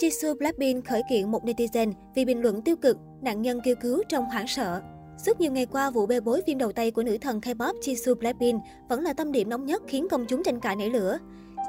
Jisoo Blackpink khởi kiện một netizen vì bình luận tiêu cực, nạn nhân kêu cứu trong hoảng sợ. Suốt nhiều ngày qua, vụ bê bối phim đầu tay của nữ thần K-pop Jisoo Blackpink vẫn là tâm điểm nóng nhất khiến công chúng tranh cãi nảy lửa.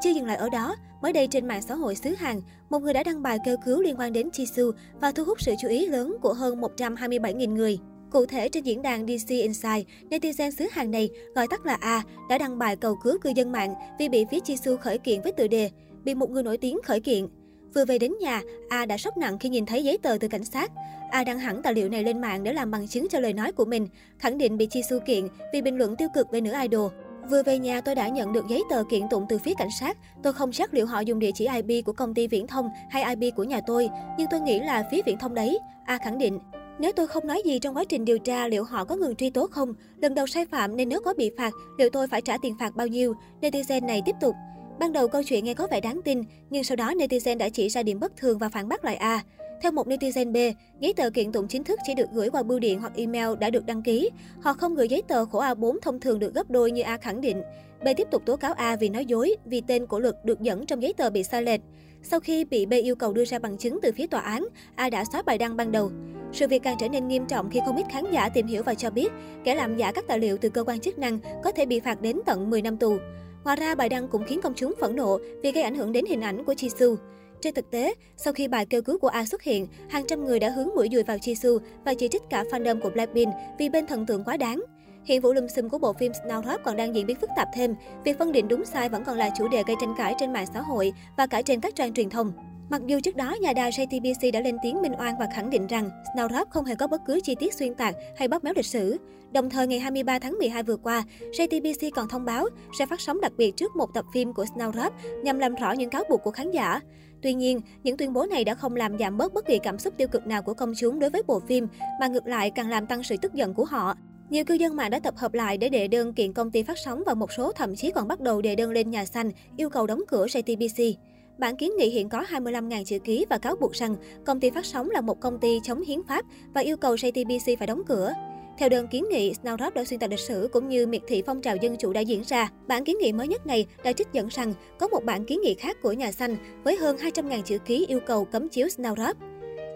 Chưa dừng lại ở đó, mới đây trên mạng xã hội xứ Hàn, một người đã đăng bài kêu cứu liên quan đến Jisoo và thu hút sự chú ý lớn của hơn 127.000 người. Cụ thể, trên diễn đàn DC Inside, netizen xứ Hàn này, gọi tắt là A, đã đăng bài cầu cứu cư dân mạng vì bị phía Jisoo khởi kiện với tựa đề bị một người nổi tiếng khởi kiện. Vừa về đến nhà, A đã sốc nặng khi nhìn thấy giấy tờ từ cảnh sát. A đăng hẳn tài liệu này lên mạng để làm bằng chứng cho lời nói của mình, khẳng định bị Jisoo kiện vì bình luận tiêu cực về nữ idol. Vừa về nhà tôi đã nhận được giấy tờ kiện tụng từ phía cảnh sát. Tôi không chắc liệu họ dùng địa chỉ IP của công ty viễn thông hay IP của nhà tôi, nhưng tôi nghĩ là phía viễn thông đấy. A khẳng định. Nếu tôi không nói gì trong quá trình điều tra, liệu họ có ngừng truy tố không? Lần đầu sai phạm nên nếu có bị phạt, liệu tôi phải trả tiền phạt bao nhiêu? Netizen này tiếp tục. Ban đầu câu chuyện nghe có vẻ đáng tin, nhưng sau đó netizen đã chỉ ra điểm bất thường và phản bác lại A. Theo một netizen B, giấy tờ kiện tụng chính thức chỉ được gửi qua bưu điện hoặc email đã được đăng ký. Họ không gửi giấy tờ khổ A4 thông thường được gấp đôi như A khẳng định. B tiếp tục tố cáo A vì nói dối, vì tên của luật được dẫn trong giấy tờ bị sai lệch. Sau khi bị B yêu cầu đưa ra bằng chứng từ phía tòa án, A đã xóa bài đăng ban đầu. Sự việc càng trở nên nghiêm trọng khi không ít khán giả tìm hiểu và cho biết kẻ làm giả các tài liệu từ cơ quan chức năng có thể bị phạt đến tận 10 năm tù. Ngoài ra, bài đăng cũng khiến công chúng phẫn nộ vì gây ảnh hưởng đến hình ảnh của Jisoo. Trên thực tế, sau khi bài kêu cứu của A xuất hiện, hàng trăm người đã hướng mũi dùi vào Jisoo và chỉ trích cả fandom của Blackpink vì bên thần tượng quá đáng. Hiện vụ lùm xùm của bộ phim Snowdrop còn đang diễn biến phức tạp thêm. Việc phân định đúng sai vẫn còn là chủ đề gây tranh cãi trên mạng xã hội và cả trên các trang truyền thông. Mặc dù trước đó, nhà đài JTBC đã lên tiếng minh oan và khẳng định rằng Snowdrop không hề có bất cứ chi tiết xuyên tạc hay bóp méo lịch sử. Đồng thời, ngày 23 tháng 12 vừa qua, JTBC còn thông báo sẽ phát sóng đặc biệt trước một tập phim của Snowdrop nhằm làm rõ những cáo buộc của khán giả. Tuy nhiên, những tuyên bố này đã không làm giảm bớt bất kỳ cảm xúc tiêu cực nào của công chúng đối với bộ phim, mà ngược lại càng làm tăng sự tức giận của họ. Nhiều cư dân mạng đã tập hợp lại để đệ đơn kiện công ty phát sóng và một số thậm chí còn bắt đầu đệ đơn lên nhà xanh yêu cầu đóng cửa JTBC. Bản kiến nghị hiện có 25.000 chữ ký và cáo buộc rằng công ty phát sóng là một công ty chống hiến pháp và yêu cầu JTBC phải đóng cửa. Theo đơn kiến nghị, Snowdrop đã xuyên tạc lịch sử cũng như miệt thị phong trào dân chủ đã diễn ra. Bản kiến nghị mới nhất này đã trích dẫn rằng có một bản kiến nghị khác của nhà xanh với hơn 200.000 chữ ký yêu cầu cấm chiếu Snowdrop.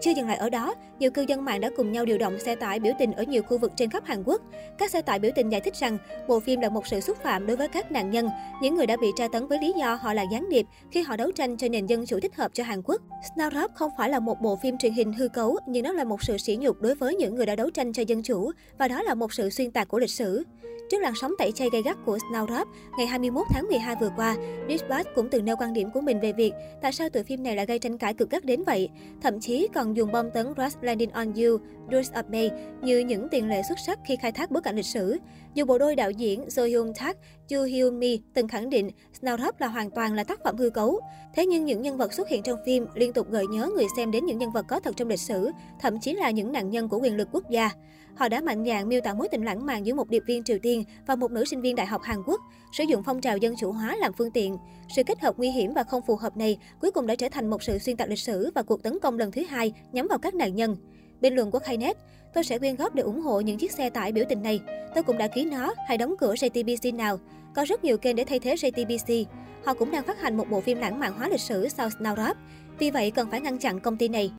Chưa dừng lại ở đó, nhiều cư dân mạng đã cùng nhau điều động xe tải biểu tình ở nhiều khu vực trên khắp Hàn Quốc. Các xe tải biểu tình giải thích rằng bộ phim là một sự xúc phạm đối với các nạn nhân, những người đã bị tra tấn với lý do họ là gián điệp khi họ đấu tranh cho nền dân chủ thích hợp cho Hàn Quốc. Snowdrop không phải là một bộ phim truyền hình hư cấu, nhưng nó là một sự sỉ nhục đối với những người đã đấu tranh cho dân chủ, và đó là một sự xuyên tạc của lịch sử. Trước làn sóng tẩy chay gay gắt của Snowdrop, ngày 21 tháng 12 vừa qua, Dispatch cũng từng nêu quan điểm của mình về việc tại sao tựa phim này lại gây tranh cãi cực gắt đến vậy. Thậm chí còn dùng bom tấn Crash Landing on You, Doors of May như những tiền lệ xuất sắc khi khai thác bối cảnh lịch sử. Dù bộ đôi đạo diễn Jo Hyun Tak, Ju Hyun Mi từng khẳng định Snowdrop là hoàn toàn là tác phẩm hư cấu. Thế nhưng những nhân vật xuất hiện trong phim liên tục gợi nhớ người xem đến những nhân vật có thật trong lịch sử, thậm chí là những nạn nhân của quyền lực quốc gia. Họ đã mạnh dạn miêu tả mối tình lãng mạn giữa một điệp viên Triều Tiên và một nữ sinh viên đại học Hàn Quốc, sử dụng phong trào dân chủ hóa làm phương tiện. Sự kết hợp nguy hiểm và không phù hợp này cuối cùng đã trở thành một sự xuyên tạc lịch sử và cuộc tấn công lần thứ hai nhắm vào các nạn nhân. Bình luận của Knet, tôi sẽ quyên góp để ủng hộ những chiếc xe tải biểu tình này. Tôi cũng đã ký nó, hãy đóng cửa JTBC nào. Có rất nhiều kênh để thay thế JTBC. Họ cũng đang phát hành một bộ phim lãng mạn hóa lịch sử sau Snowdrop. Vì vậy cần phải ngăn chặn công ty này.